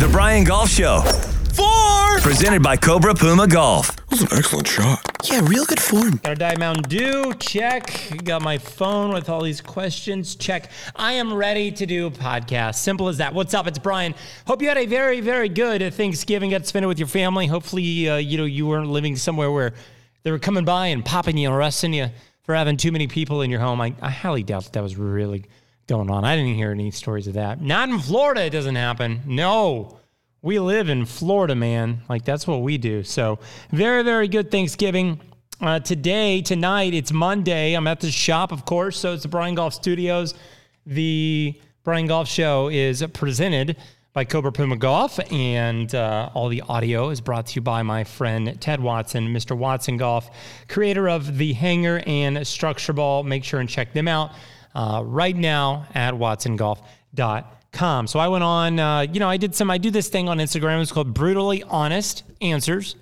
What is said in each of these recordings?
The Brian Golf Show. Four! Presented by Cobra Puma Golf. That was an excellent shot. Yeah, real good form. Got a Diet Mountain Dew, check. Got my phone with all these questions, check. I am ready to do a podcast. Simple as that. What's up? It's Brian. Hope you had a very, very good Thanksgiving. Got to spend it with your family. Hopefully, uh, you know you weren't living somewhere where they were coming by and popping you, and arresting you for having too many people in your home. I, I highly doubt that that was really going on. I didn't hear any stories of that. Not in Florida. It doesn't happen. No we live in Florida, man. Like that's what we do. So very, very good Thanksgiving. Uh, today, tonight, it's Monday. I'm at the shop, of course. So it's the Brian Golf Studios. The Brian Golf Show is presented by Cobra Puma Golf, and uh, all the audio is brought to you by my friend Ted Watson, Mr. Watson Golf, creator of the Hanger and Structure Ball. Make sure and check them out uh, right now at watsongolf.com com. So I went on, uh, you know, I did some, I do this thing on Instagram. It's called Brutally Honest Answers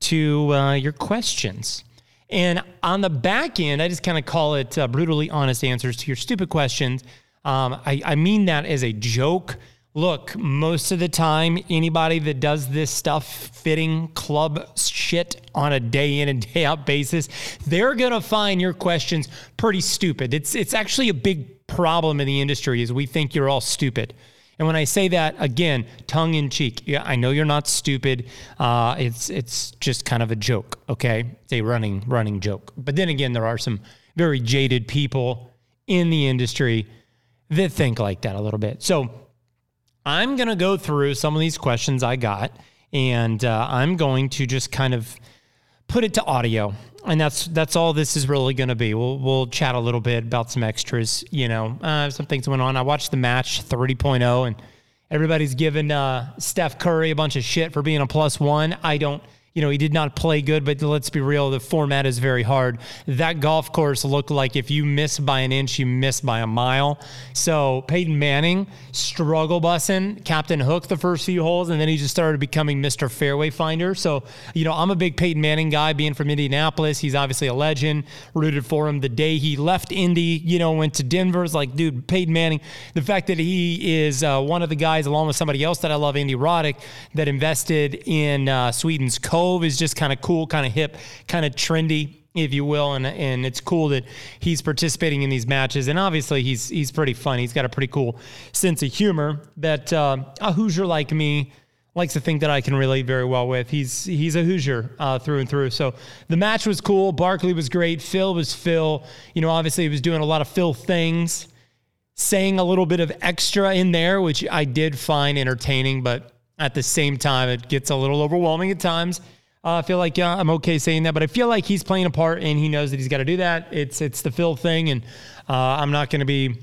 to uh, Your Questions. And on the back end, I just kind of call it uh, Brutally Honest Answers to Your Stupid Questions. Um, I, I mean that as a joke. Look, most of the time, anybody that does this stuff, fitting club shit on a day in and day out basis, they're gonna find your questions pretty stupid. It's it's actually a big problem in the industry is we think you're all stupid. And when I say that again, tongue in cheek, yeah, I know you're not stupid. Uh, it's it's just kind of a joke, okay? It's a running running joke. But then again, there are some very jaded people in the industry that think like that a little bit. So I'm gonna go through some of these questions I got, and uh, I'm going to just kind of put it to audio and that's that's all this is really going to be. We'll we'll chat a little bit about some extras. You know, uh, some things went on. I watched the match 30.0, and everybody's giving uh, Steph Curry a bunch of shit for being a plus one. I don't you know, he did not play good, but let's be real, the format is very hard. That golf course looked like if you miss by an inch, you miss by a mile. So Peyton Manning, struggle bussing, Captain Hook the first few holes, and then he just started becoming Mr. Fairway Finder. So, you know, I'm a big Peyton Manning guy, being from Indianapolis. He's obviously a legend, rooted for him the day he left Indy, you know, went to Denver. It's like, dude, Peyton Manning, the fact that he is uh, one of the guys, along with somebody else that I love, Andy Roddick, that invested in uh, Sweetens Cove Cove is just kind of cool, kind of hip, kind of trendy, if you will, and and it's cool that he's participating in these matches. And obviously, he's he's pretty fun. He's got a pretty cool sense of humor that uh, a Hoosier like me likes to think that I can relate very well with. He's he's a Hoosier uh, through and through. So the match was cool. Barkley was great. Phil was Phil. You know, obviously he was doing a lot of Phil things, saying a little bit of extra in there, which I did find entertaining, but at the same time, it gets a little overwhelming at times. Uh, I feel like yeah, I'm okay saying that, but I feel like he's playing a part and he knows that he's got to do that. It's it's the Phil thing, and uh, I'm not going to be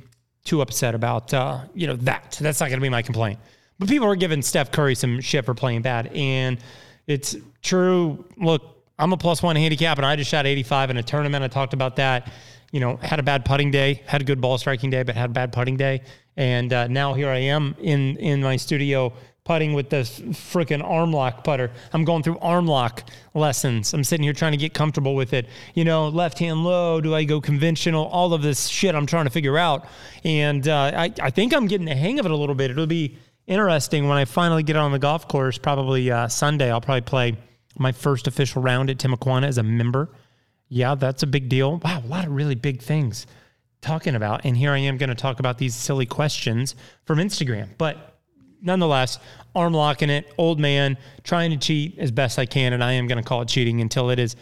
too upset about uh, you know that. That's not going to be my complaint. But people are giving Steph Curry some shit for playing bad, and it's true. Look, I'm a plus one handicap, and I just shot 85 in a tournament. I talked about that. You know, had a bad putting day, had a good ball striking day, but had a bad putting day, and uh, now here I am in in my studio putting with this freaking arm lock putter. I'm going through arm lock lessons. I'm sitting here trying to get comfortable with it. You know, left hand low, do I go conventional? All of this shit I'm trying to figure out. And uh, I, I think I'm getting the hang of it a little bit. It'll be interesting when I finally get on the golf course, probably uh, Sunday. I'll probably play my first official round at Timuquana as a member. Yeah, that's a big deal. Wow, a lot of really big things talking about. And here I am going to talk about these silly questions from Instagram. But nonetheless, arm locking it, old man, trying to cheat as best I can. And I am going to call it cheating until it is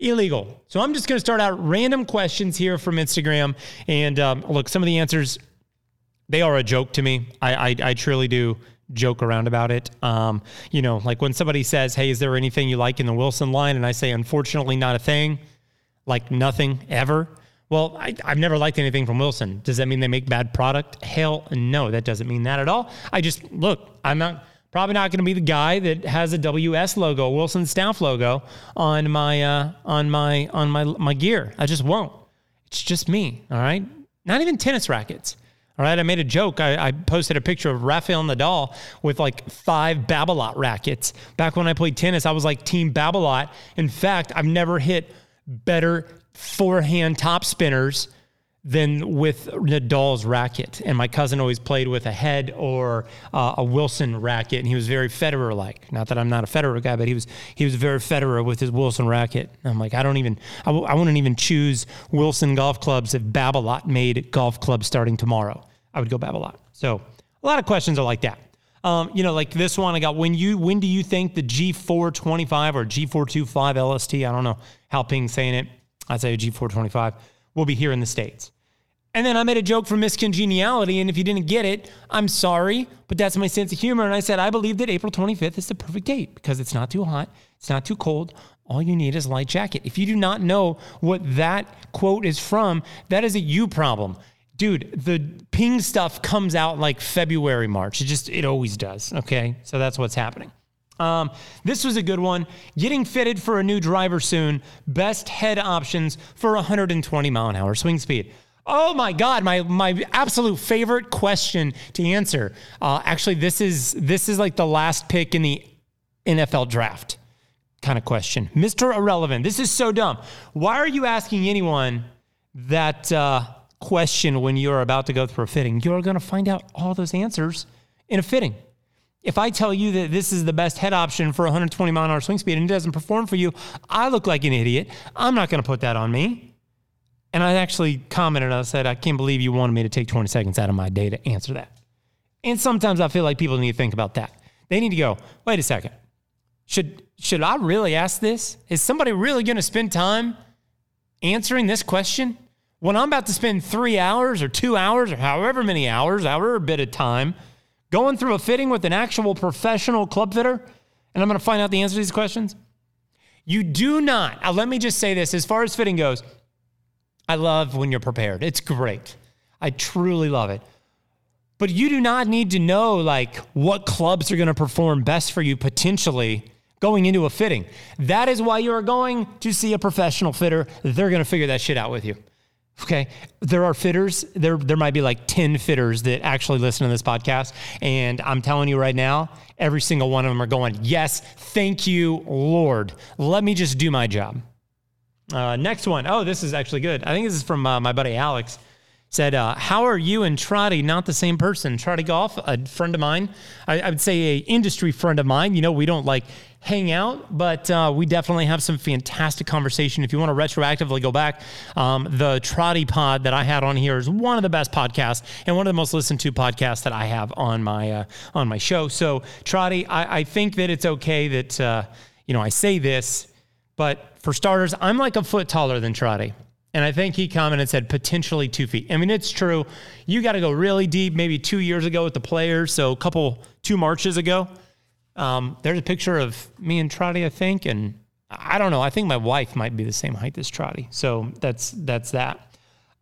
illegal. So I'm just going to start out random questions here from Instagram. And um, look, some of the answers, they are a joke to me. I, I, I truly do joke around about it. Um, you know, like when somebody says, Hey, is there anything you like in the Wilson line? And I say, Unfortunately, not a thing, like nothing ever. Well, I, have never liked anything from Wilson. Does that mean they make bad product? Hell no, that doesn't mean that at all. I just look, I'm not probably not going to be the guy that has a WS logo, Wilson Staff logo on my uh, on my on my my gear. I just won't. It's just me. All right. Not even tennis rackets. All right. I made a joke. I, I posted a picture of Rafael Nadal with like five Babolat rackets. Back when I played tennis, I was like Team Babolat. In fact, I've never hit better forehand top spinners than with Nadal's racket. And my cousin always played with a head or uh, a Wilson racket, and he was very Federer like. Not that I'm not a Federer guy, but he was he was very Federer with his Wilson racket. And I'm like, I don't even, I w- I wouldn't even choose Wilson golf clubs if Babolat made golf clubs starting tomorrow. I would go Babolat. So a lot of questions are like that. Um, you know, like this one I got. When you when do you think the G425 or G425 LST? I don't know how Ping's saying it. I say G425 will be here in the states. And then I made a joke for Miss Congeniality. And if you didn't get it, I'm sorry, but that's my sense of humor. And I said, I believe that April 25th is the perfect date because it's not too hot, it's not too cold. All you need is a light jacket. If you do not know what that quote is from, that is a you problem. Dude, the ping stuff comes out like February, March. It just, it always does. Okay. So that's what's happening. Um, this was a good one. Getting fitted for a new driver soon. Best head options for 120 mile an hour swing speed. Oh my God, my my absolute favorite question to answer. Uh, actually, this is this is like the last pick in the NFL draft kind of question. Mr. Irrelevant. This is so dumb. Why are you asking anyone that uh, question when you're about to go through a fitting? You're going to find out all those answers in a fitting. If I tell you that this is the best head option for 120 mile an hour swing speed and it doesn't perform for you, I look like an idiot. I'm not going to put that on me. And I actually commented, I said, I can't believe you wanted me to take 20 seconds out of my day to answer that. And sometimes I feel like people need to think about that. They need to go, wait a second. Should, should I really ask this? Is somebody really going to spend time answering this question? When I'm about to spend three hours or two hours or however many hours, however bit of time, going through a fitting with an actual professional club fitter, and I'm going to find out the answer to these questions? You do not. Now, let me just say this as far as fitting goes, I love when you're prepared. It's great. I truly love it. But you do not need to know like what clubs are going to perform best for you potentially going into a fitting. That is why you are going to see a professional fitter. They're going to figure that shit out with you. Okay. There are fitters. There, there might be like 10 fitters that actually listen to this podcast. And I'm telling you right now, every single one of them are going, Yes, thank you, Lord. Let me just do my job. Uh, next one. Oh, this is actually good. I think this is from uh, my buddy Alex. Said, uh, "How are you and Trotty not the same person?" Trotty Golf, a friend of mine. I, I, would say a industry friend of mine. You know, we don't like hang out, but uh, we definitely have some fantastic conversation. If you want to retroactively go back, um, the Trotty Pod that I had on here is one of the best podcasts and one of the most listened to podcasts that I have on my uh, on my show. So, Trotty, I, I think that it's okay that uh, you know I say this, but for starters, I'm like a foot taller than Trotty. And I think he commented and said potentially two feet. I mean, it's true. You got to go really deep, maybe two years ago with the players. So a couple, two marches ago. Um, there's a picture of me and Trotty, I think. And I don't know. I think my wife might be the same height as Trotty. So that's that's that.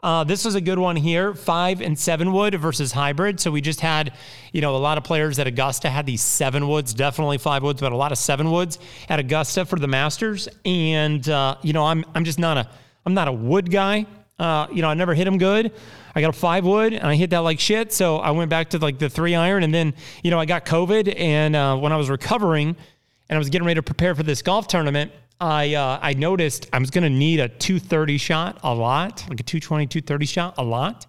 Uh, this was a good one here, five and seven wood versus hybrid. So we just had, you know, a lot of players at Augusta had these seven woods, definitely five woods, but a lot of seven woods at Augusta for the Masters. And uh, you know, I'm I'm just not a I'm not a wood guy. Uh, you know, I never hit them good. I got a five wood and I hit that like shit. So I went back to like the three iron, and then you know I got COVID, and uh, when I was recovering and I was getting ready to prepare for this golf tournament, I uh, I noticed I was going to need a 230 shot a lot, like a 220, 230 shot a lot,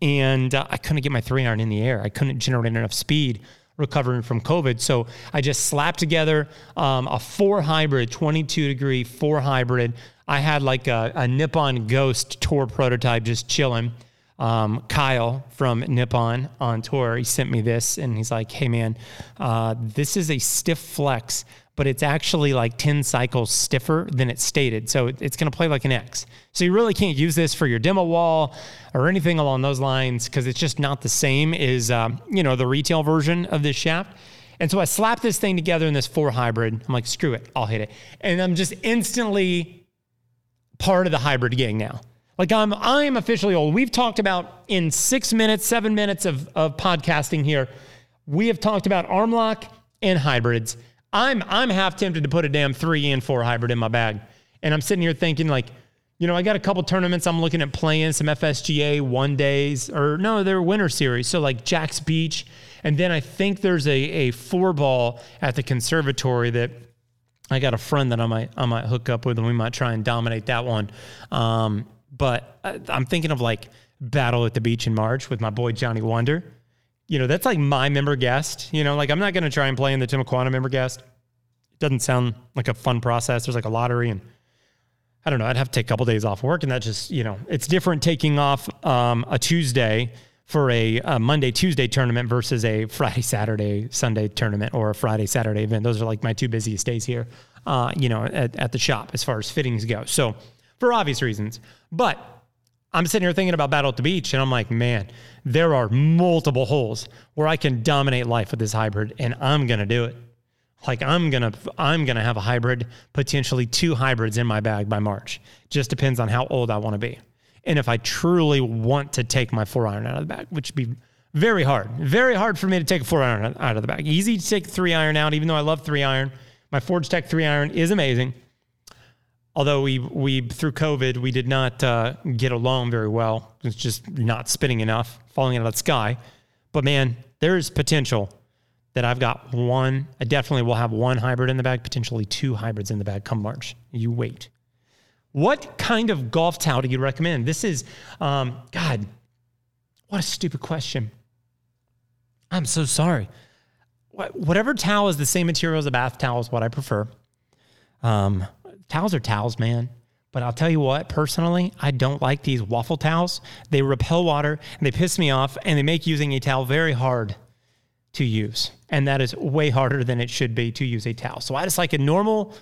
and uh, I couldn't get my three iron in the air. I couldn't generate enough speed recovering from COVID. So I just slapped together um, a four hybrid, 22 degree four hybrid. I had like a, a Nippon Ghost tour prototype just chilling. Um, Kyle from Nippon on tour, he sent me this and he's like, hey man, uh, this is a stiff flex but it's actually like 10 cycles stiffer than it's stated. So it's going to play like an X. So you really can't use this for your demo wall or anything along those lines because it's just not the same as, um, you know, the retail version of this shaft. And so I slapped this thing together in this four hybrid. I'm like, screw it, I'll hit it. And I'm just instantly part of the hybrid gang now. Like I'm, I'm officially old. We've talked about in six minutes, seven minutes of, of podcasting here. We have talked about arm lock and hybrids. I'm I'm half tempted to put a damn three and four hybrid in my bag. And I'm sitting here thinking like, you know, I got a couple tournaments I'm looking at playing, some FSGA one days, or no, they're winter series. So like Jax Beach. And then I think there's a, a four ball at the conservatory that I got a friend that I might I might hook up with and we might try and dominate that one. Um, but I, I'm thinking of like Battle at the Beach in March with my boy Johnny Wonder. You know, that's like my member guest. You know, like I'm not going to try and play in the Timuquana member guest. It doesn't sound like a fun process. There's like a lottery and I don't know. I'd have to take a couple days off work, and that just you know, it's different taking off um, a Tuesday for a, a, Monday Tuesday tournament versus a Friday Saturday Sunday tournament or a Friday Saturday event. Those are like my two busiest days here, uh, you know, at, at the shop as far as fittings go. So for obvious reasons, but I'm sitting here thinking about Battle at the Beach, and I'm like, man, there are multiple holes where I can dominate life with this hybrid, and I'm gonna do it like I'm gonna I'm gonna have a hybrid, potentially two hybrids in my bag by March. Just depends on how old I want to be, and if I truly want to take my four iron out of the bag, which would be very hard, very hard for me to take a four iron out of the bag. Easy to take three iron out, even though I love three iron. My Forged Tec three iron is amazing. Although we we through COVID we did not uh, get along very well. It's just not spinning enough, falling out of the sky. But man, there is potential that I've got one. I definitely will have one hybrid in the bag, potentially two hybrids in the bag come March. You wait. What kind of golf towel do you recommend? This is, um, God, what a stupid question. I'm so sorry. Whatever towel is the same material as a bath towel is what I prefer. Um, towels are towels, man. But I'll tell you what, personally, I don't like these waffle towels. They repel water and they piss me off and they make using a towel very hard to use. And that is way harder than it should be to use a towel. So I just like a normal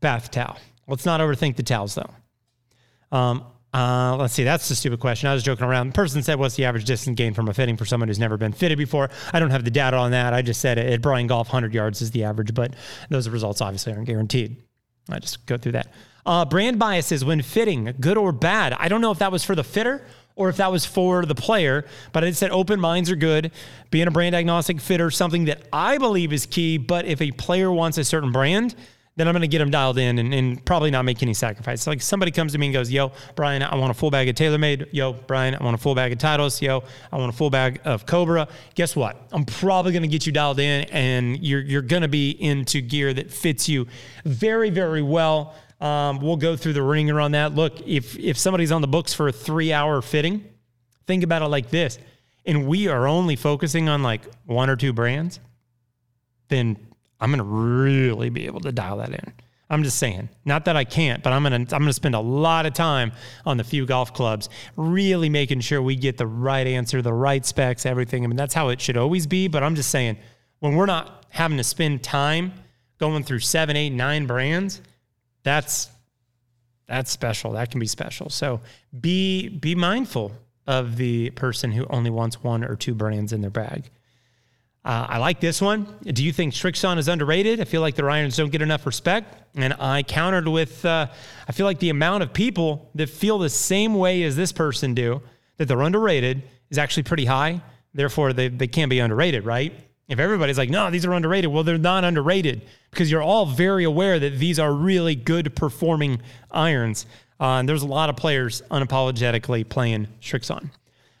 bath towel. Let's not overthink the towels though. Um, uh, let's see. That's a stupid question. I was joking around. The person said, "What's the average distance gain from a fitting for someone who's never been fitted before?" I don't have the data on that. I just said at Brian Golf, 100 yards is the average, but those results obviously aren't guaranteed. I just go through that. Uh, brand biases when fitting, good or bad. I don't know if that was for the fitter or if that was for the player. But I said open minds are good. Being a brand agnostic fitter, something that I believe is key. But if a player wants a certain brand, then I'm going to get them dialed in and, and, probably not make any sacrifice. Like somebody comes to me and goes, Yo, Brian, I want a full bag of TaylorMade. Yo, Brian, I want a full bag of Titleist. Yo, I want a full bag of Cobra. Guess what? I'm probably going to get you dialed in and you're, you're going to be into gear that fits you very, very well. Um, we'll go through the ringer on that. Look, if if somebody's on the books for a three hour fitting, think about it like this, and we are only focusing on like one or two brands, then I'm gonna really be able to dial that in. I'm just saying, not that I can't, but I'm gonna I'm gonna spend a lot of time on the few golf clubs, really making sure we get the right answer, the right specs, everything. I mean, that's how it should always be. But I'm just saying, when we're not having to spend time going through seven, eight, nine brands, that's that's special. That can be special. So be be mindful of the person who only wants one or two brands in their bag. Uh, I like this one. Do you think Srixon is underrated? I feel like their irons don't get enough respect. And I countered with, uh, I feel like the amount of people that feel the same way as this person do, that they're underrated, is actually pretty high. Therefore, they, they can't be underrated, right? If everybody's like, no, these are underrated, well, they're not underrated because you're all very aware that these are really good performing irons. Uh, and there's a lot of players unapologetically playing Srixon.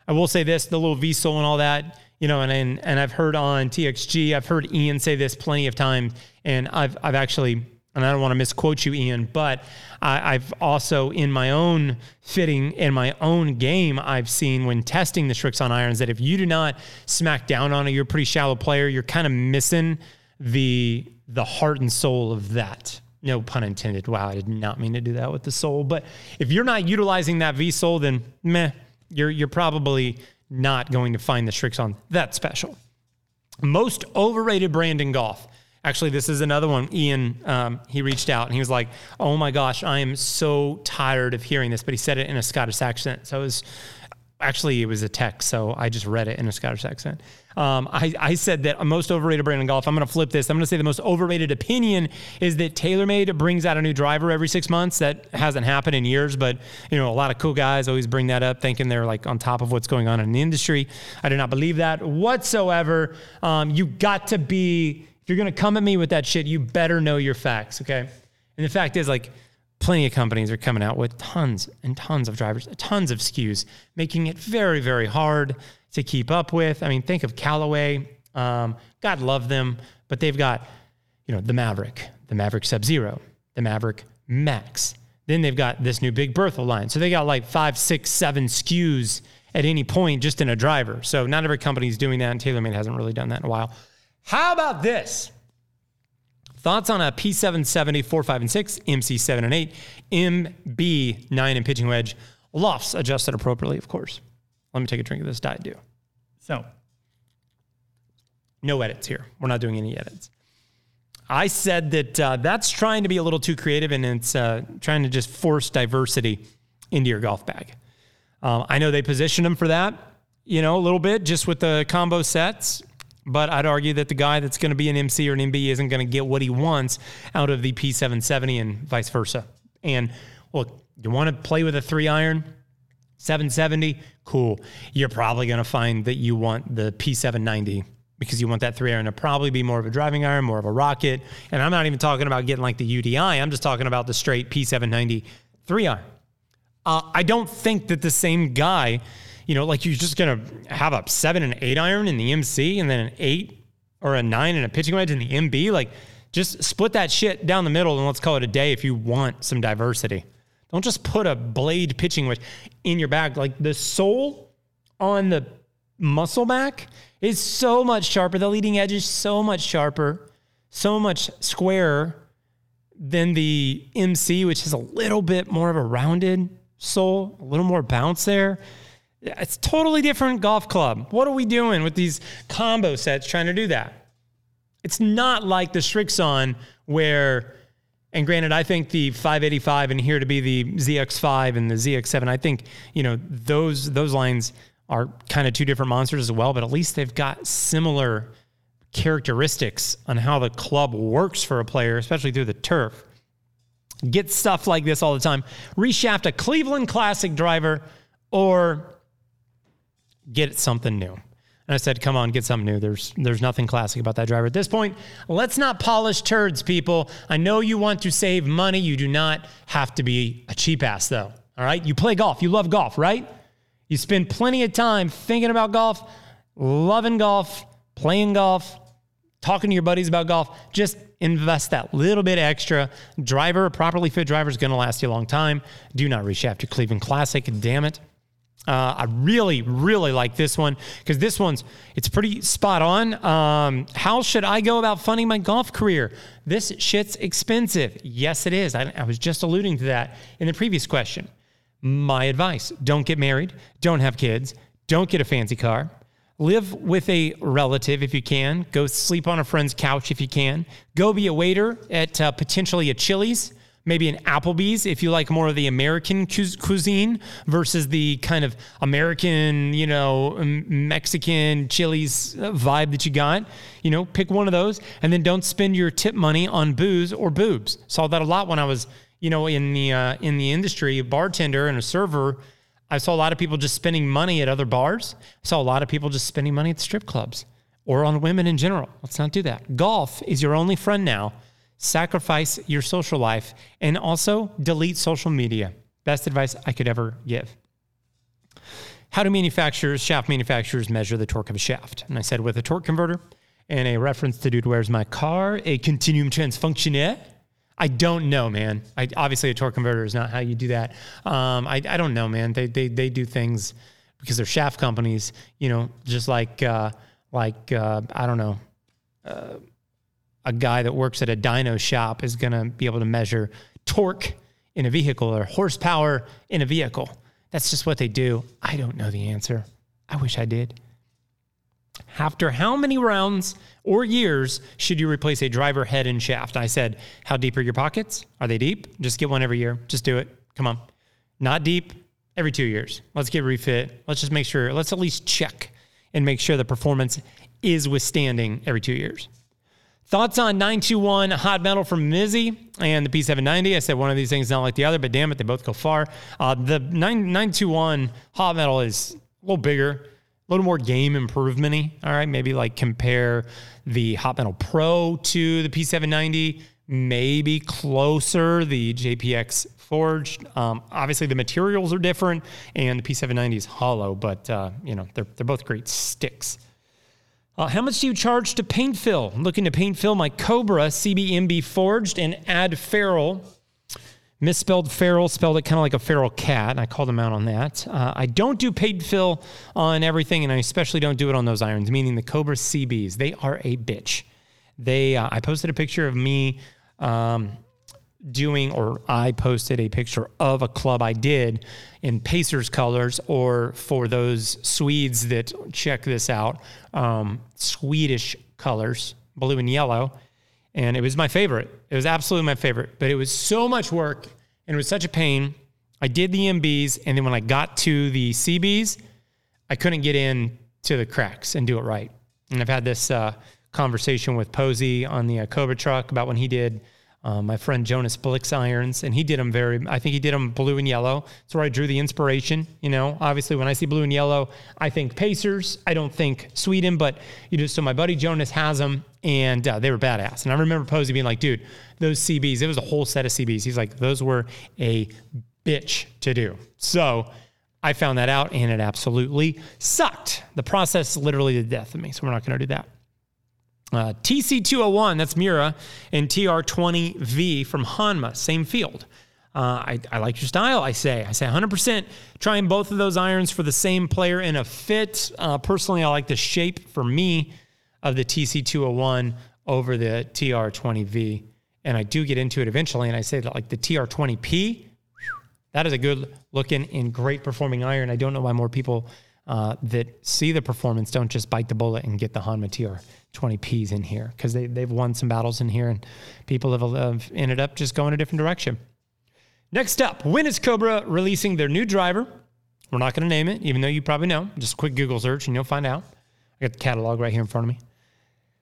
I will say this: the little V sole and all that, you know, and, and and I've heard on TXG, I've heard Ian say this plenty of times, and I've I've actually and I don't want to misquote you, Ian, but I, have also in my own fitting in my own game, I've seen when testing the Srixon irons that if you do not smack down on it, you're a pretty shallow player. You're kind of missing the the heart and soul of that. No pun intended. Wow, I did not mean to do that with the soul. But if you're not utilizing that V soul, then meh, you're you're probably not going to find the Srixon that special. Most overrated brand in golf. Actually, this is another one. Ian, um, he reached out and he was like, "Oh my gosh, I am so tired of hearing this." But he said it in a Scottish accent, so it was actually it was a text, so I just read it in a Scottish accent. Um, I, I, said that a most overrated brand in golf. I'm going to flip this. I'm going to say the most overrated opinion is that TaylorMade brings out a new driver every six months. That hasn't happened in years, but you know a lot of cool guys always bring that up, thinking they're like on top of what's going on in the industry. I do not believe that whatsoever. Um, you got to be if you're going to come at me with that shit, you better know your facts, okay? And the fact is, like plenty of companies are coming out with tons and tons of drivers, tons of SKUs, making it very, very hard to keep up with. I mean, think of Callaway. Um, God love them, but they've got, you know, the Maverick, the Maverick Sub Zero, the Maverick Max. Then they've got this new Big Bertha line. So they got like five, six, seven SKUs at any point just in a driver. So not every company is doing that, and TaylorMade hasn't really done that in a while. How about this? Thoughts on a P770, 4, 5, and 6, MC7 and 8, MB9 and pitching wedge, lofts adjusted appropriately, of course. Let me take a drink of this Diet Dew. So, no edits here. We're not doing any edits. I said that uh, that's trying to be a little too creative and it's uh, trying to just force diversity into your golf bag. Um, I know they position them for that, you know, a little bit just with the combo sets. But I'd argue that the guy that's going to be an MC or an MB isn't going to get what he wants out of the P770 and vice versa. And look, you want to play with a three iron, 770, cool. You're probably going to find that you want the P790 because you want that three iron to probably be more of a driving iron, more of a rocket. And I'm not even talking about getting like the UDI, I'm just talking about the straight P790 three iron. Uh, I don't think that the same guy, you know, like you're just going to have a seven and eight iron in the MC and then an eight or a nine and a pitching wedge in the MB. Like just split that shit down the middle and let's call it a day if you want some diversity. Don't just put a blade pitching wedge in your bag. Like the sole on the muscle back is so much sharper. The leading edge is so much sharper, so much squarer than the MC, which is a little bit more of a rounded sole, a little more bounce there. It's totally different golf club. What are we doing with these combo sets trying to do that? It's not like the Srixon where, and granted, I think the 585 and here to be the ZX5 and the ZX7, I think, you know, those those lines are kind of two different monsters as well, but at least they've got similar characteristics on how the club works for a player, especially through the turf. Get stuff like this all the time. Reshaft a Cleveland Classic driver or get something new. And I said, come on, get something new. There's there's nothing classic about that driver. At this point, let's not polish turds, people. I know you want to save money. You do not have to be a cheap ass, though. All right? You play golf. You love golf, right? You spend plenty of time thinking about golf, loving golf, playing golf, talking to your buddies about golf. Just invest that little bit extra. Driver, a properly fit driver is going to last you a long time. Do not reshaft your Cleveland Classic. Damn it. Uh, I really, really like this one because this one's it's pretty spot on. Um, how should I go about funding my golf career? This shit's expensive. Yes, it is. I, I was just alluding to that in the previous question. My advice: don't get married, don't have kids, don't get a fancy car. Live with a relative if you can. Go sleep on a friend's couch if you can. Go be a waiter at uh, potentially a Chili's, maybe an Applebee's if you like more of the American cuisine versus the kind of American, you know, Mexican Chili's uh, vibe that you got. You know, pick one of those and then don't spend your tip money on booze or boobs. Saw that a lot when I was, you know, in the uh, in the industry, a bartender and a server I saw a lot of people just spending money at other bars. I saw a lot of people just spending money at strip clubs or on women in general. Let's not do that. Golf is your only friend now. Sacrifice your social life and also delete social media. Best advice I could ever give. How do manufacturers, shaft manufacturers, measure the torque of a shaft? And I said with a torque converter and a reference to Dude Where's My Car, a Continuum Transfunctioner I don't know, man. I, obviously, a torque converter is not how you do that. Um, I, I don't know, man. They, they, they do things because they're shaft companies, you know, just like, uh, like uh, I don't know, uh, a guy that works at a dyno shop is going to be able to measure torque in a vehicle or horsepower in a vehicle. That's just what they do. I don't know the answer. I wish I did. After how many rounds or years should you replace a driver head and shaft? I said, How deep are your pockets? Are they deep? Just get one every year. Just do it. Come on. Not deep, every two years. Let's get refit. Let's just make sure, let's at least check and make sure the performance is withstanding every two years. Thoughts on 921 Hot Metal from Mizzy and the P790? I said one of these things is not like the other, but damn it, they both go far. Uh, the 9, 921 Hot Metal is a little bigger a little more game improvement All right. Maybe like compare the Hot Metal Pro to the P790, maybe closer the JPX forged. Um, obviously, the materials are different, and the P790 is hollow, but uh, you know they're they're both great sticks. Uh, how much do you charge to paint fill? I'm looking to paint fill my Cobra CBMB forged and add ferrule misspelled feral, spelled it kind of like a feral cat. And I called him out on that. Uh, I don't do paid fill on everything, and I especially don't do it on those irons, meaning the Cobra CBs. They are a bitch. They, uh, I posted a picture of me um, doing, or I posted a picture of a club I did in Pacers colors, or for those Swedes that check this out, um, Swedish colors, blue and yellow. And it was my favorite. It was absolutely my favorite, but it was so much work and it was such a pain. I did the MBs, and then when I got to the CBs, I couldn't get in to the cracks and do it right. And I've had this uh, conversation with Posey on the uh, Cobra truck about when he did um, my friend Jonas Blixt irons, and he did them very. I think he did them blue and yellow. That's where I drew the inspiration. You know, obviously when I see blue and yellow, I think Pacers. I don't think Sweden, but you know. So my buddy Jonas has them, and uh, they were badass. And I remember Posey being like, "Dude, those CBs. It was a whole set of CBs. He's like, those were a bitch to do." So. I found that out and it absolutely sucked. The process literally the death of me. So we're not going to do that. Uh, TC201, that's Miura, and TR20V from Honma, same field. Uh, I, I, like your style, I say. I say 100% trying both of those irons for the same player in a fit. Uh, personally, I like the shape for me of the TC201 over the TR20V. And I do get into it eventually, and I say that like the TR20P, that is a good looking and great performing iron. I don't know why more people uh, that see the performance don't just bite the bullet and get the Honma TR. 20 Ps in here because they, they've won some battles in here and people have, have ended up just going a different direction. Next up, when is Cobra releasing their new driver? We're not going to name it, even though you probably know. Just a quick Google search and you'll find out. I got the catalog right here in front of me.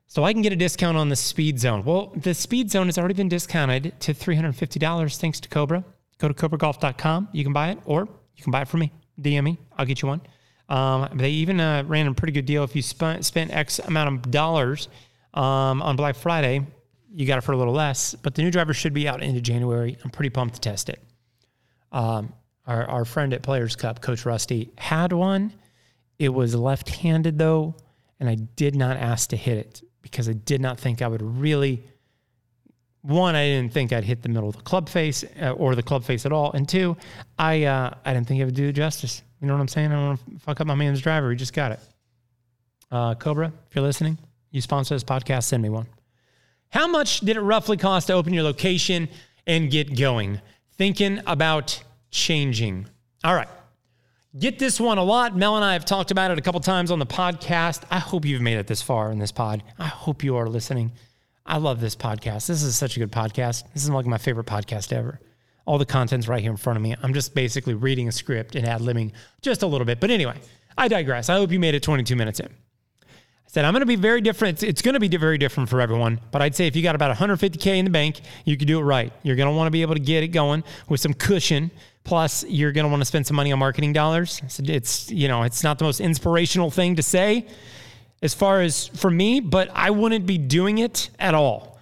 So I can get a discount on the Speed Zone. Well, the Speed Zone has already been discounted to $350 thanks to Cobra. Go to cobragolf.com. You can buy it, or you can buy it from me. DM me. I'll get you one. Um, they even uh, ran a pretty good deal. If you spent, spent X amount of dollars um, on Black Friday, you got it for a little less. But the new driver should be out into January. I'm pretty pumped to test it. Um, our, our friend at Players Cup, Coach Rusty, had one. It was left handed though, and I did not ask to hit it because I did not think I would really. One, I didn't think I'd hit the middle of the club face uh, or the club face at all, and two, I uh, I didn't think it would do justice. You know what I'm saying? I don't want to fuck up my man's driver. He just got it. Uh, Cobra, if you're listening, you sponsor this podcast, send me one. How much did it roughly cost to open your location and get going? Thinking about changing. All right. Get this one a lot. Mel and I have talked about it a couple times on the podcast. I hope you've made it this far in this pod. I hope you are listening. I love this podcast. This is such a good podcast. This is like my favorite podcast ever all the content's right here in front of me. I'm just basically reading a script and ad libbing just a little bit. But anyway, I digress. I hope you made it 22 minutes in. I said, I'm going to be very different. It's, it's going to be very different for everyone. But I'd say if you got about 150K in the bank, you could do it right. You're going to want to be able to get it going with some cushion. Plus, you're going to want to spend some money on marketing dollars. It's, you know, it's not the most inspirational thing to say as far as for me, but I wouldn't be doing it at all.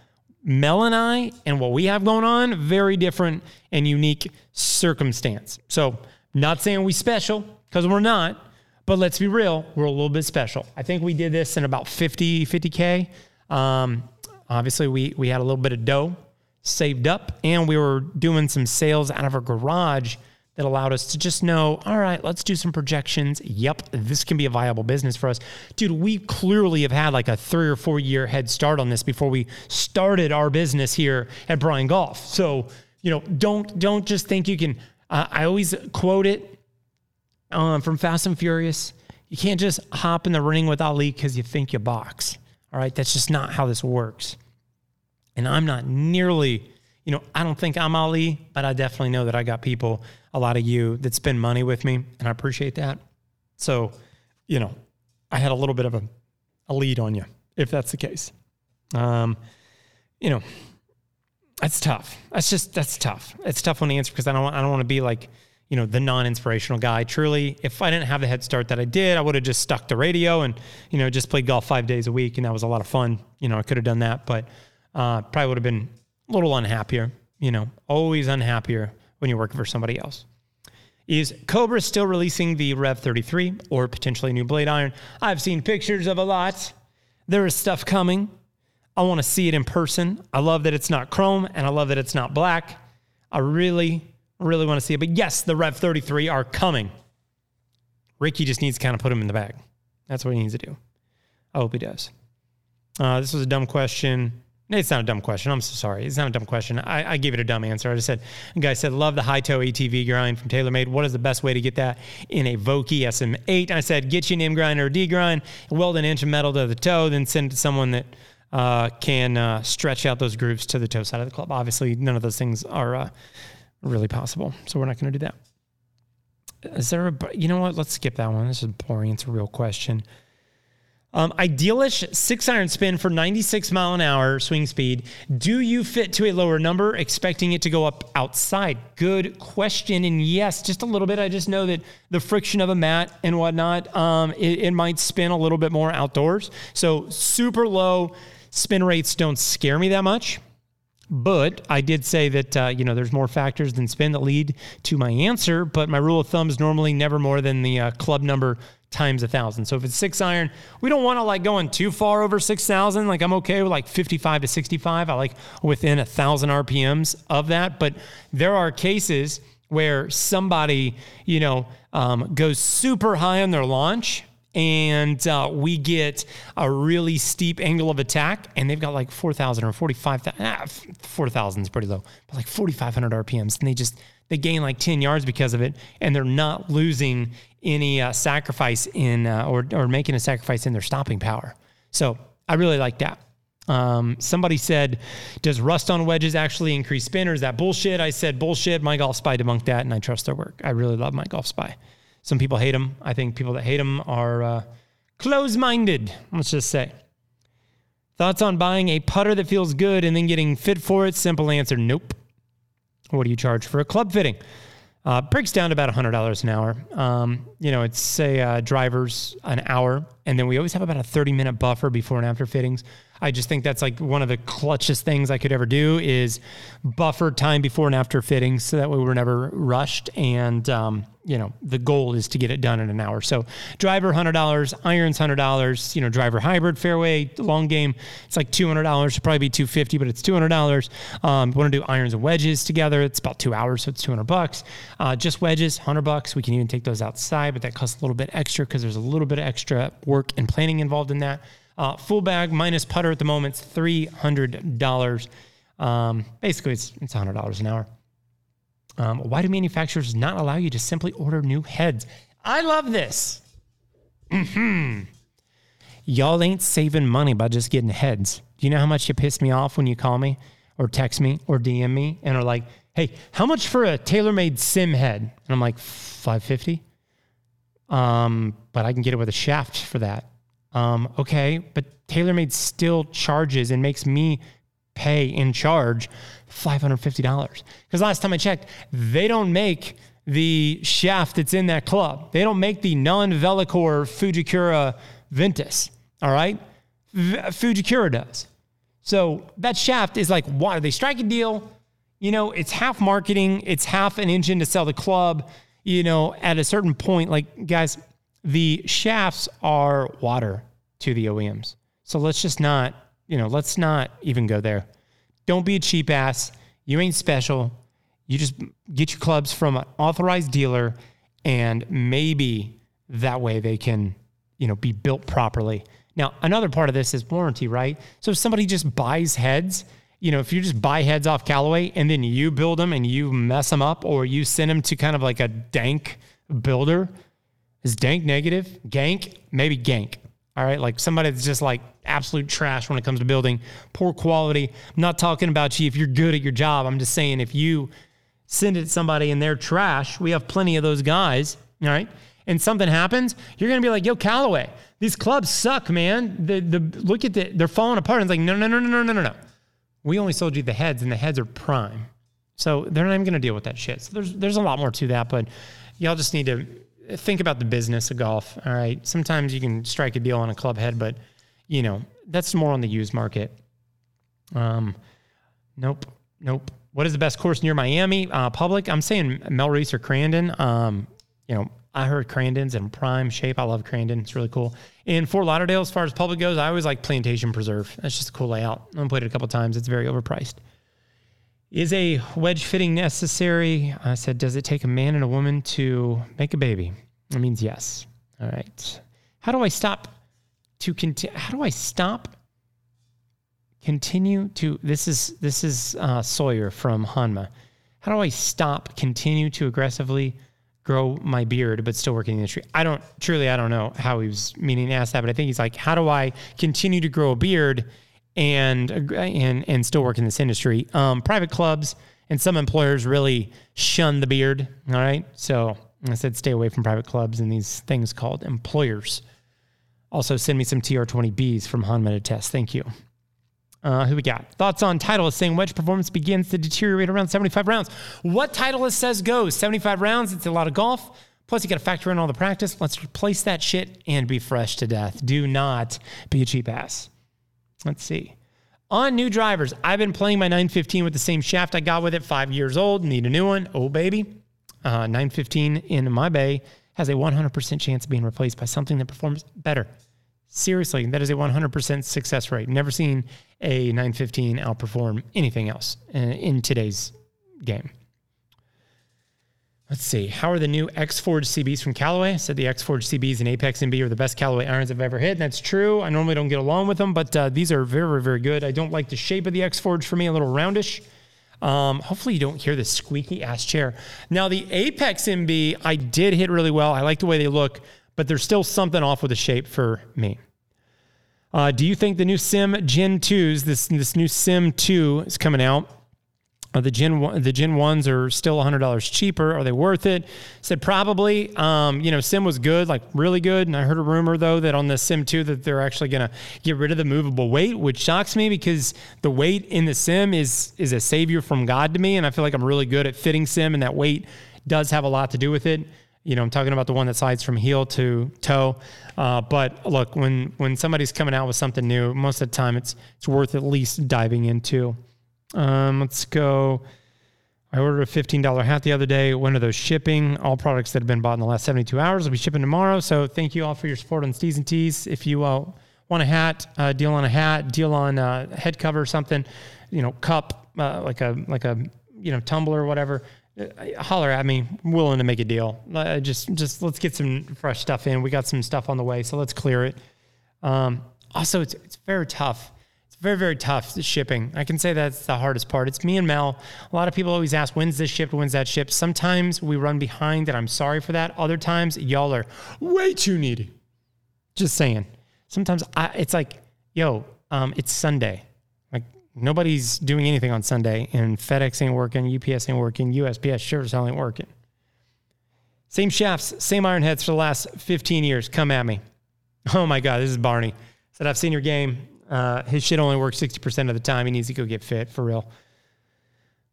Mel and I and what we have going on, very different and unique circumstance. So, not saying we special because we're not, but let's be real, we're a little bit special. I think we did this in about 50, 50K. Um, obviously, we, we had a little bit of dough saved up and we were doing some sales out of our garage that allowed us to just know, all right, let's do some projections. Yep, this can be a viable business for us. Dude, we clearly have had like a three or four year head start on this before we started our business here at Brian Golf. So, you know, don't don't just think you can. Uh, I always quote it um, from Fast and Furious. You can't just hop in the ring with Ali because you think you box. All right, that's just not how this works. And I'm not nearly you know, I don't think I'm Ali, but I definitely know that I got people, a lot of you that spend money with me, and I appreciate that. So, you know, I had a little bit of a, a lead on you, if that's the case. Um, you know, that's tough. That's just that's tough. It's tough on the answer because I don't I don't want to be like you know the non-inspirational guy. Truly, if I didn't have the head start that I did, I would have just stuck to radio and you know just played golf five days a week, and that was a lot of fun. You know, I could have done that, but uh, probably would have been a little unhappier, you know, always unhappier when you're working for somebody else. Is Cobra still releasing the Rev 33 or potentially new blade iron? I've seen pictures of a lot. There is stuff coming. I want to see it in person. I love that it's not chrome and I love that it's not black. I really, really want to see it. But yes, the Rev 33 are coming. Ricky just needs to kind of put them in the bag. That's what he needs to do. I hope he does. Uh, this was a dumb question. It's not a dumb question. I'm so sorry. It's not a dumb question. I, I gave it a dumb answer. I just said, guy said, love the high toe ATV grind from TaylorMade. What is the best way to get that in a Vokey SM8? I said, get you an M grind or a D grind, weld an inch of metal to the toe, then send it to someone that uh, can uh, stretch out those grooves to the toe side of the club. Obviously, none of those things are uh, really possible. So we're not going to do that. Is there a, you know what? Let's skip that one. This is boring. It's a real question. Um, idealish six iron spin for 96 mile an hour swing speed. Do you fit to a lower number, expecting it to go up outside? Good question. And yes, just a little bit. I just know that the friction of a mat and whatnot, um, it, it might spin a little bit more outdoors. So super low spin rates don't scare me that much. But I did say that uh, you know there's more factors than spin that lead to my answer. But my rule of thumb is normally never more than the uh, club number times a thousand. So if it's six iron, we don't want to like going too far over six thousand. Like I'm okay with like 55 to 65. I like within a thousand RPMs of that. But there are cases where somebody you know um, goes super high on their launch and uh, we get a really steep angle of attack, and they've got like 4,000 or 45,000. Ah, 4,000 is pretty low, but like 4,500 RPMs, and they just they gain like 10 yards because of it, and they're not losing any uh, sacrifice in uh, or or making a sacrifice in their stopping power. So I really like that. Um, somebody said, "Does rust on wedges actually increase spin, or is that bullshit?" I said, "Bullshit." MyGolfSpy debunked that, and I trust their work. I really love MyGolfSpy. Some people hate him. I think people that hate him are uh, close minded, let's just say. Thoughts on buying a putter that feels good and then getting fit for it? Simple answer nope. What do you charge for a club fitting? Uh, breaks down to about $100 an hour. Um, you know, it's say uh, drivers an hour, and then we always have about a 30 minute buffer before and after fittings. I just think that's like one of the clutchest things I could ever do is buffer time before and after fittings, so that way we're never rushed. And um, you know, the goal is to get it done in an hour. So driver hundred dollars, irons hundred dollars. You know, driver hybrid fairway long game, it's like two hundred dollars. Should probably be two fifty, but it's two hundred dollars. Um, Want to do irons and wedges together? It's about two hours, so it's two hundred bucks. Uh, just wedges, hundred bucks. We can even take those outside, but that costs a little bit extra because there's a little bit of extra work and planning involved in that. Uh, full bag minus putter at the moment, hundred dollars. Um, basically, it's it's hundred dollars an hour. Um, why do manufacturers not allow you to simply order new heads? I love this. hmm Y'all ain't saving money by just getting heads. Do you know how much you piss me off when you call me or text me or DM me and are like, "Hey, how much for a TaylorMade sim head?" And I'm like, 550. Um, but I can get it with a shaft for that. Um, okay, but TaylorMade still charges and makes me pay in charge $550. Because last time I checked, they don't make the shaft that's in that club. They don't make the non VeloCore Fujikura Ventus. All right? Fujikura does. So that shaft is like, why? They strike a deal. You know, it's half marketing, it's half an engine to sell the club. You know, at a certain point, like, guys, the shafts are water to the OEMs. So let's just not, you know, let's not even go there. Don't be a cheap ass. You ain't special. You just get your clubs from an authorized dealer and maybe that way they can, you know, be built properly. Now, another part of this is warranty, right? So if somebody just buys heads, you know, if you just buy heads off Callaway and then you build them and you mess them up or you send them to kind of like a dank builder, is dank negative? Gank? Maybe gank. All right. Like somebody that's just like absolute trash when it comes to building, poor quality. I'm not talking about you if you're good at your job. I'm just saying if you send it to somebody and they're trash, we have plenty of those guys. All right. And something happens, you're gonna be like, yo, Callaway, these clubs suck, man. The the look at the they're falling apart. And it's like, no, no, no, no, no, no, no, no. We only sold you the heads, and the heads are prime. So they're not even gonna deal with that shit. So there's there's a lot more to that, but y'all just need to think about the business of golf. All right. Sometimes you can strike a deal on a club head, but you know, that's more on the used market. Um, nope, nope. What is the best course near Miami? Uh, public. I'm saying Melreese or Crandon. Um, you know, I heard Crandon's in prime shape. I love Crandon. It's really cool. In Fort Lauderdale, as far as public goes, I always like Plantation Preserve. That's just a cool layout. I've played it a couple times. It's very overpriced. Is a wedge fitting necessary? I said, does it take a man and a woman to make a baby? That means yes. All right. How do I stop to continue? How do I stop? Continue to this is this is uh, Sawyer from Honma. How do I stop? Continue to aggressively grow my beard, but still work in the industry. I don't truly, I don't know how he was meaning to ask that, but I think he's like, how do I continue to grow a beard and and and still work in this industry? Um, private clubs and some employers really shun the beard. All right, so I said stay away from private clubs and these things called employers. Also, send me some TR20Bs from to test. Thank you. Uh, who we got? Thoughts on Titleist saying wedge performance begins to deteriorate around 75 rounds. What Titleist says goes 75 rounds. It's a lot of golf. Plus, you got to factor in all the practice. Let's replace that shit and be fresh to death. Do not be a cheap ass. Let's see. On new drivers, I've been playing my 915 with the same shaft I got with it, five years old. Need a new one. Oh, baby. Uh, 915 in my bay has a 100% chance of being replaced by something that performs better. Seriously, that is a 100% success rate. Never seen a 915 outperform anything else in today's game. Let's see. How are the new X Forge CBs from Callaway? I said the X Forge CBs and Apex MB are the best Callaway irons I've ever hit. And that's true. I normally don't get along with them, but uh, these are very, very, good. I don't like the shape of the X Forge for me, a little roundish. Um, hopefully, you don't hear the squeaky ass chair. Now, the Apex MB, I did hit really well. I like the way they look, but there's still something off with the shape for me. Uh, do you think the new Sim Gen 2s, this this new Sim 2 is coming out? The Gen one, the Gen ones are still hundred dollars cheaper. Are they worth it? Said probably. Um, you know, Sim was good, like really good. And I heard a rumor though that on the Sim two that they're actually gonna get rid of the movable weight, which shocks me because the weight in the Sim is is a savior from God to me, and I feel like I'm really good at fitting Sim, and that weight does have a lot to do with it. You know, I'm talking about the one that slides from heel to toe. Uh, but look, when when somebody's coming out with something new, most of the time it's it's worth at least diving into. Um, let's go. I ordered a $15 hat the other day. When are those shipping? All products that have been bought in the last 72 hours will be shipping tomorrow. So thank you all for your support on Steez and Tees. If you uh, want a hat, uh, deal on a hat, deal on a head cover or something, you know, cup, uh, like a like a you know tumbler or whatever holler at me. I'm willing to make a deal. Uh, just, just let's get some fresh stuff in. We got some stuff on the way, so let's clear it. Um, also, it's it's very tough. Very very tough shipping. I can say that's the hardest part. It's me and Mel. A lot of people always ask, "When's this shipped? When's that shipped?" Sometimes we run behind, and I'm sorry for that. Other times, y'all are way too needy. Just saying. Sometimes I, it's like, "Yo, um, it's Sunday Like nobody's doing anything on Sunday, and FedEx ain't working, UPS ain't working, USPS sure as hell ain't working. Same shafts, same iron heads for the last 15 years. Come at me. Oh my God, this is Barney. Said, I've seen your game. Uh, his shit only works 60% of the time. He needs to go get fit for real.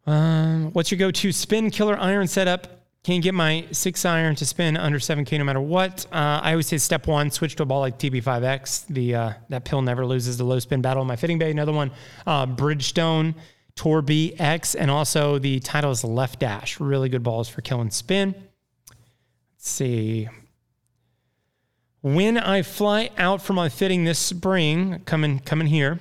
Um, what's your go to spin killer iron setup? Can't get my six iron to spin under 7K no matter what. Uh, I always say step one, switch to a ball like TP5X. The uh, That pill never loses the low spin battle in my fitting bay. Another one, uh, Bridgestone Tour B X, and also the Titleist Left Dash. Really good balls for killing spin. Let's see. When I fly out for my fitting this spring, coming coming here,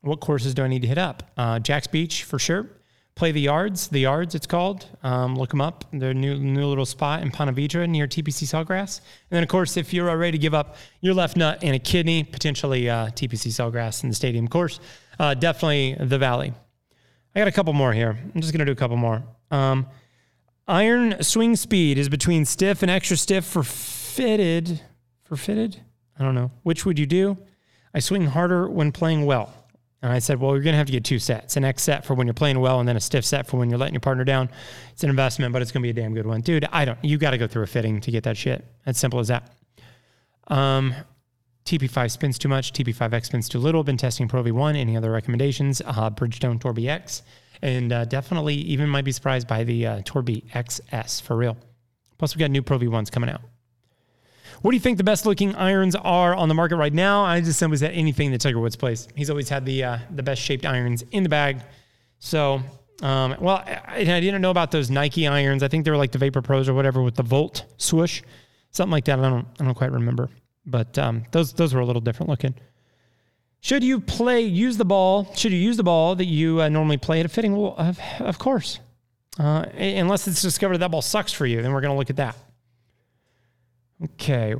what courses do I need to hit up? Uh, Jax Beach for sure play the yards. The yards, it's called. Um, look them up. They're a new new little spot in Ponte Vedra near TPC Sawgrass. And then, of course, if you're ready to give up your left nut and a kidney, potentially uh, TPC Sawgrass in the stadium course, uh, definitely the Valley. I got a couple more here. I'm just gonna do a couple more. Um, iron swing speed is between stiff and extra stiff for fitted. For fitted, I don't know. Which would you do? I swing harder when playing well. And I said, well, you're going to have to get two sets an X set for when you're playing well, and then a stiff set for when you're letting your partner down. It's an investment, but it's going to be a damn good one. Dude, I don't, you got to go through a fitting to get that shit. As simple as that. Um, TP5 spins too much. TP5X spins too little. Been testing Pro V1. Any other recommendations? Uh, Bridgestone Tour B X. And uh, definitely even might be surprised by the uh, Tour B XS for real. Plus, we got new Pro V1s coming out. What do you think the best looking irons are on the market right now? I just simply said anything that Tiger Woods plays. He's always had the uh, the best shaped irons in the bag. So, um, well, I, I, didn't know about those Nike irons. I think they were like the Vapor Pros or whatever with the Volt swoosh, something like that. I don't I don't quite remember, but um, those those were a little different looking. Should you play, use the ball? Should you use the ball that you uh, normally play at a fitting? Well, of, of course. Uh, unless it's discovered that ball sucks for you, then we're going to look at that. Okay.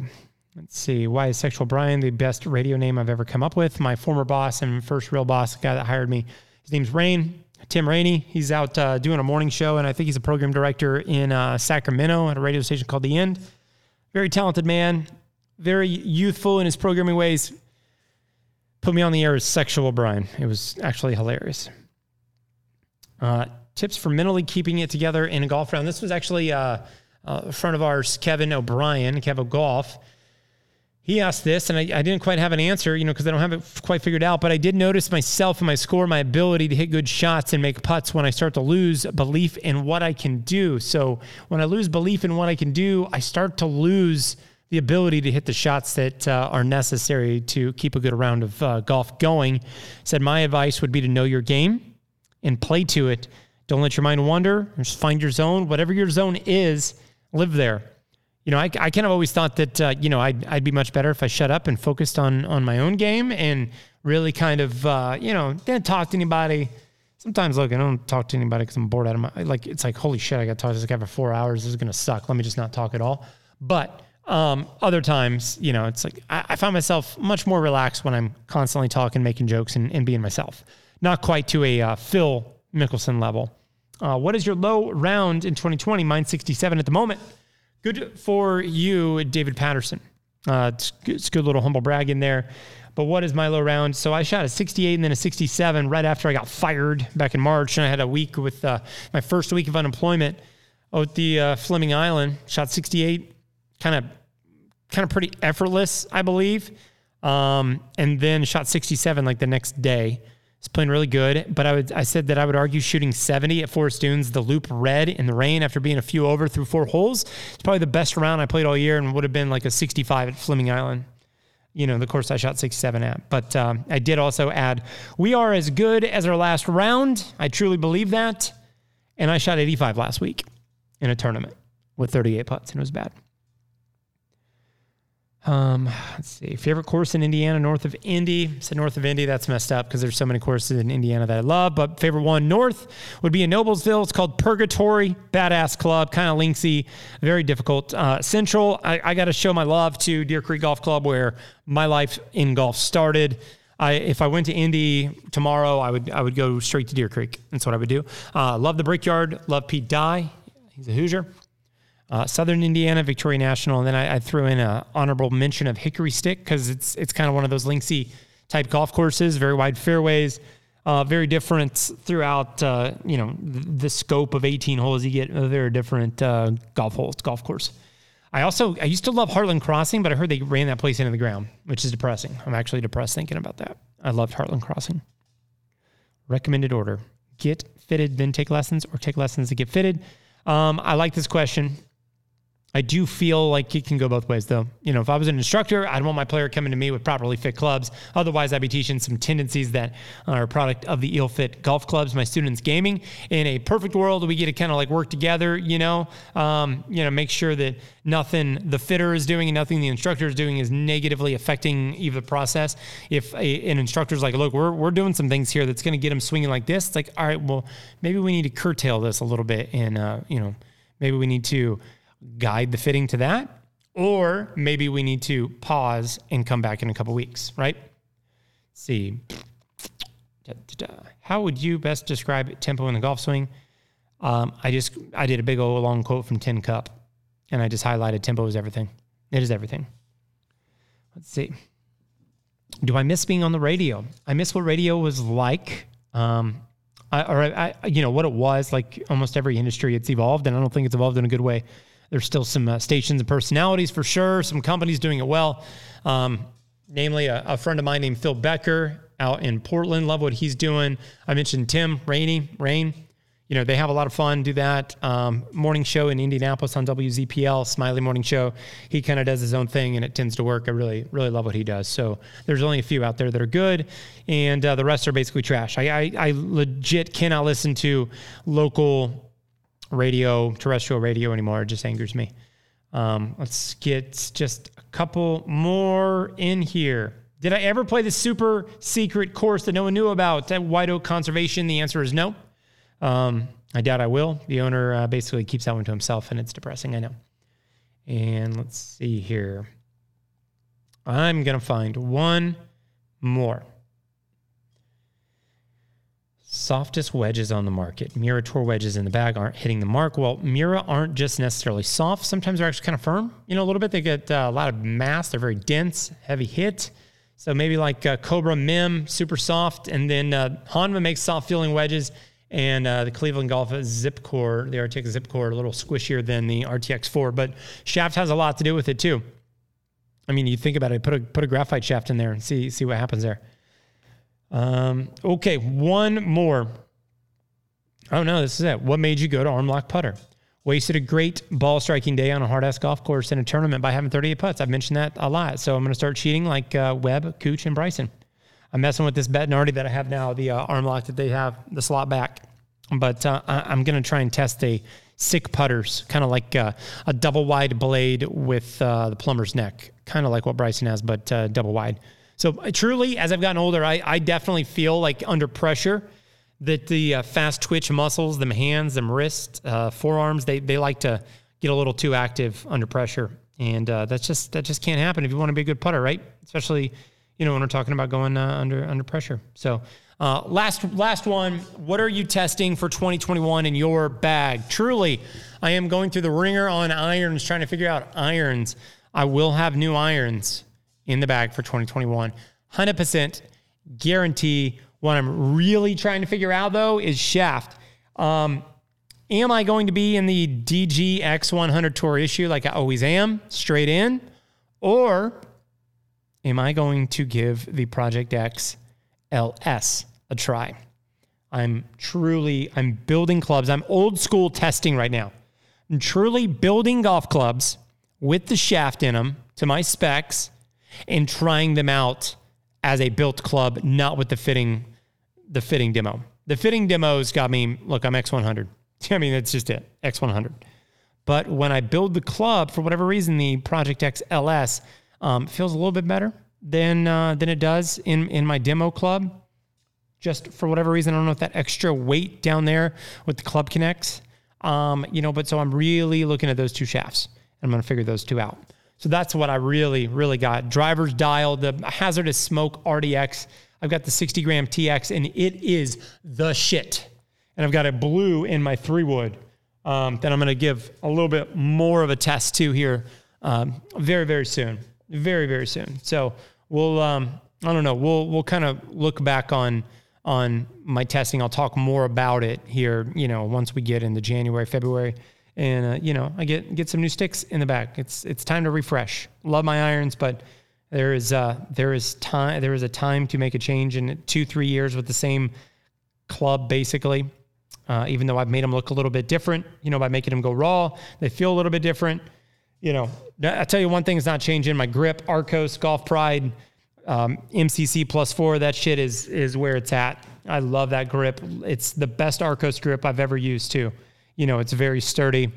Let's see. Why is Sexual Brian the best radio name I've ever come up with? My former boss and first real boss, the guy that hired me, his name's Rain, Tim Rainey. He's out uh, doing a morning show, and I think he's a program director in uh, Sacramento at a radio station called The End. Very talented man, very youthful in his programming ways. Put me on the air as Sexual Brian. It was actually hilarious. Uh, tips for mentally keeping it together in a golf round. This was actually uh, a friend of ours, Kevin O'Brien, Kevo Golf he asked this, and I, I, didn't quite have an answer, you know, because I don't have it quite figured out. But I did notice myself and my score, my ability to hit good shots and make putts when I start to lose belief in what I can do. So when I lose belief in what I can do, I start to lose the ability to hit the shots that uh, are necessary to keep a good round of uh, golf going. Said my advice would be to know your game and play to it. Don't let your mind wander. Just find your zone. Whatever your zone is, live there you know, I, I kind of always thought that, uh, you know, I'd, I'd be much better if I shut up and focused on, on my own game and really kind of, uh, you know, didn't talk to anybody. Sometimes, look, I don't talk to anybody because I'm bored out of my, like, it's like, holy shit, I got to talk to this guy for four hours. This is going to suck. Let me just not talk at all. But um, other times, you know, it's like, I, I find myself much more relaxed when I'm constantly talking, making jokes and, and being myself. Not quite to a uh, Phil Mickelson level. Uh, what is your low round in 2020? Mine 67 at the moment. Good for you, David Patterson. Uh, it's, it's good little humble brag in there. But what is my low round? So I shot a 68 and then a 67 right after I got fired back in March. And I had a week with uh, my first week of unemployment out the uh, Fleming Island. Shot 68, kind of kind of pretty effortless, I believe. Um, and then shot 67 like the next day. He's playing really good, but I would I said that I would argue shooting 70 at Forest Dunes, the loop red in the rain after being a few over through four holes. It's probably the best round I played all year and would have been like a 65 at Fleming Island. You know, the course I shot 67 at. But um, I did also add, we are as good as our last round. I truly believe that. And I shot 85 last week in a tournament with 38 putts, and it was bad. Um, let's see. Favorite course in Indiana, north of Indy. Said north of Indy. That's messed up because there's so many courses in Indiana that I love. But favorite one north would be in Noblesville. It's called Purgatory. Badass club, kind of linksy, very difficult. Uh, Central. I, I got to show my love to Deer Creek Golf Club, where my life in golf started. I, if I went to Indy tomorrow, I would I would go straight to Deer Creek. That's what I would do. Uh, love the Brickyard. Love Pete Dye. He's a Hoosier uh, Southern Indiana, Victoria National, and then I, I threw in an honorable mention of Hickory Stick because it's it's kind of one of those linksy type golf courses, very wide fairways, uh, very different throughout. Uh, you know the, scope of 18 holes, you get a very different uh, golf holes, golf course. I also I used to love Heartland Crossing, but I heard they ran that place into the ground, which is depressing. I'm actually depressed thinking about that. I loved Heartland Crossing. Recommended order: get fitted, then take lessons, or take lessons to get fitted. Um, I like this question. I do feel like it can go both ways, though. You know, if I was an instructor, I'd want my player coming to me with properly fit clubs. Otherwise, I'd be teaching some tendencies that are a product of the ill fit golf clubs, my students gaming. In a perfect world, we get to kind of like work together, you know, um, you know, make sure that nothing the fitter is doing and nothing the instructor is doing is negatively affecting either process. If a, an instructor's like, look, we're, we're doing some things here that's going to get them swinging like this, it's like, all right, well, maybe we need to curtail this a little bit and, uh, you know, maybe we need to guide the fitting to that. Or maybe we need to pause and come back in a couple weeks, right? See. How would you best describe tempo in the golf swing? Um, I just I did a big old long quote from Tin Cup, and I just highlighted tempo is everything. It is everything. Let's see. Do I miss being on the radio? I miss what radio was like. Um, I, or I, you know what it was like. Almost every industry, it's evolved, and I don't think it's evolved in a good way. There's still some uh, stations and personalities for sure. Some companies doing it well. Um, namely, a, a, friend of mine named Phil Becker out in Portland. Love what he's doing. I mentioned Tim Rainey, Rain. You know, they have a lot of fun, do that. Um, morning show in Indianapolis on WZPL, Smiley Morning Show. He kind of does his own thing and it tends to work. I really, really love what he does. So there's only a few out there that are good, and uh, the rest are basically trash. I, I, I legit cannot listen to local radio, terrestrial radio anymore. It just angers me. Um, let's get just a couple more in here. Did I ever play the super secret course that no one knew about at White Oak Conservation? The answer is no. Um, I doubt I will. The owner uh, basically keeps that one to himself, and it's depressing. I know. And let's see here. I'm going to find one more. Softest wedges on the market. Miura Tour wedges in the bag aren't hitting the mark. Well, Miura aren't just necessarily soft. Sometimes they're actually kind of firm. You know, a little bit. They get uh, a lot of mass. They're very dense, heavy hit. So maybe like uh, Cobra Mim, super soft. And then uh, Honma makes soft feeling wedges. And uh, the Cleveland Golf Zip Core, the RTX Zip Core, a little squishier than the RTX 4. But shaft has a lot to do with it too. I mean, you think about it. Put a put a graphite shaft in there and see see what happens there. Um, okay, one more. Oh no, this is it. What made you go to arm lock putter? Wasted a great ball striking day on a hard ass golf course in a tournament by having 38 putts. I've mentioned that a lot. So I'm going to start cheating like uh, Webb, Cooch, and Bryson. I'm messing with this Bettinardi that I have now, the uh, arm lock that they have, the slot back. But uh, I- am going to try and test a SIK putters, kind of like uh, a double wide blade with uh, the plumber's neck, kind of like what Bryson has, but uh, double wide. So truly, as I've gotten older, I, I definitely feel like under pressure that the uh, fast twitch muscles, them hands, them wrists, uh, forearms, they, they like to get a little too active under pressure. And uh, that's just, that just can't happen if you want to be a good putter, right? Especially, you know, when we're talking about going uh, under, under pressure. So uh, last, last one, what are you testing for 2021 in your bag? Truly, I am going through the ringer on irons, trying to figure out irons. I will have new irons in the bag for 2021. 100% guarantee. What I'm really trying to figure out though is shaft. Um, am I going to be in the DGX 100 Tour issue like I always am, straight in? Or am I going to give the Project X LS a try? I'm truly, I'm building clubs. I'm old school testing right now. I'm truly building golf clubs with the shaft in them to my specs and trying them out as a built club, not with the fitting, the fitting demo. The fitting demos got me, look, I'm X100. I mean, that's just it, X100. But when I build the club, for whatever reason, the Project X LS um, feels a little bit better than uh, than it does in in my demo club. Just for whatever reason, I don't know if that extra weight down there with the club connects. Um, you know, but so I'm really looking at those two shafts. And I'm going to figure those two out. So that's what I really, really got. Driver's dial, the HZRDUS Smoke RDX. I've got the 60 gram TX, and it is the shit. And I've got a blue in my three wood um, that I'm going to give a little bit more of a test to here um, very, very soon. Very, very soon. So we'll, um, I don't know, we'll we'll kind of look back on on my testing. I'll talk more about it here, you know, once we get into January, February and uh, you know I get get some new sticks in the back. It's it's time to refresh. Love my irons, but there is uh, there is time there is a time to make a change in two three years with the same club basically. Uh, even though I've made them look a little bit different, you know, by making them go raw, they feel a little bit different. You know, I tell you one thing is not changing. My grip, Arccos Golf Pride, um, MCC plus four. That shit is is where it's at. I love that grip. It's the best Arccos grip I've ever used too you know, it's very sturdy.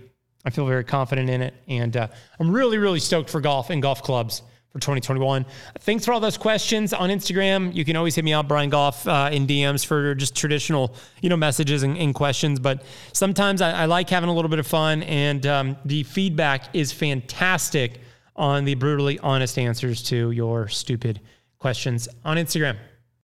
I feel very confident in it. And uh, I'm really, really stoked for golf and golf clubs for 2021. Thanks for all those questions on Instagram. You can always hit me up, Brian Golf, uh, in DMs for just traditional, you know, messages and, and questions. But sometimes I, I, like having a little bit of fun, and um, the feedback is fantastic on the brutally honest answers to your stupid questions on Instagram.